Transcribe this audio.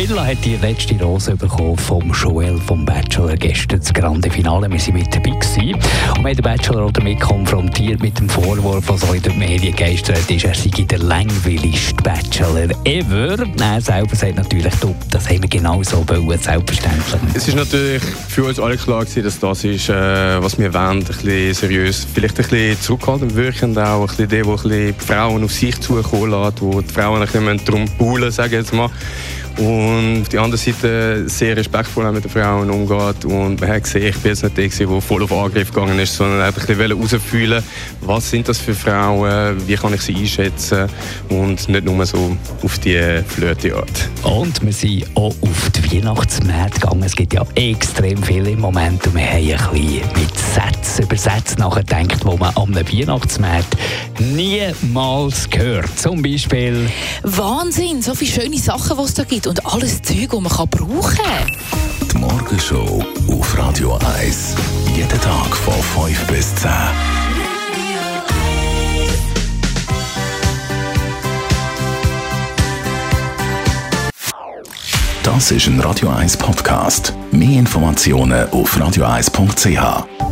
Milla hat die letzte Rose bekommen vom Joel vom Bachelor gestern das Grande Finale. Wir waren mit dabei gewesen. und wir haben den Bachelor auch damit konfrontiert mit dem Vorwurf, was auch in den Medien geistert ist, er sei der langweiligste Bachelor ever. Er selber sagt natürlich, du, das haben wir genau so wollen, selbstverständlich. Es ist natürlich für uns alle klar gewesen, dass das ist, äh, was wir wollen, ein bisschen seriös, vielleicht ein bisschen zurückhaltend wirken, auch ein bisschen der, der Frauen auf sich zukommen lässt, wo die Frauen ein bisschen drum buhlen, sage ich jetzt mal. Und auf der anderen Seite sehr respektvoll mit den Frauen umgeht. Und man hat gesehen, ich bin jetzt nicht der, der voll auf Angriff gegangen ist, sondern einfach ein bisschen herausfühlen, was sind das für Frauen, wie kann ich sie einschätzen und nicht nur so auf die flöte Art. Und wir sind auch auf die Weihnachtsmärkte gegangen. Es gibt ja extrem viele im Moment und wir haben ein bisschen mit Sätze nachgedacht, die man am Weihnachtsmarkt niemals hört. Zum Beispiel Wahnsinn, so viele schöne Sachen, die es da gibt und alles Zeug, das man brauchen kann. Die Morgenshow auf Radio 1. Jeden Tag von 5 bis 10. Das ist ein Radio 1 Podcast. Mehr Informationen auf radio1.ch.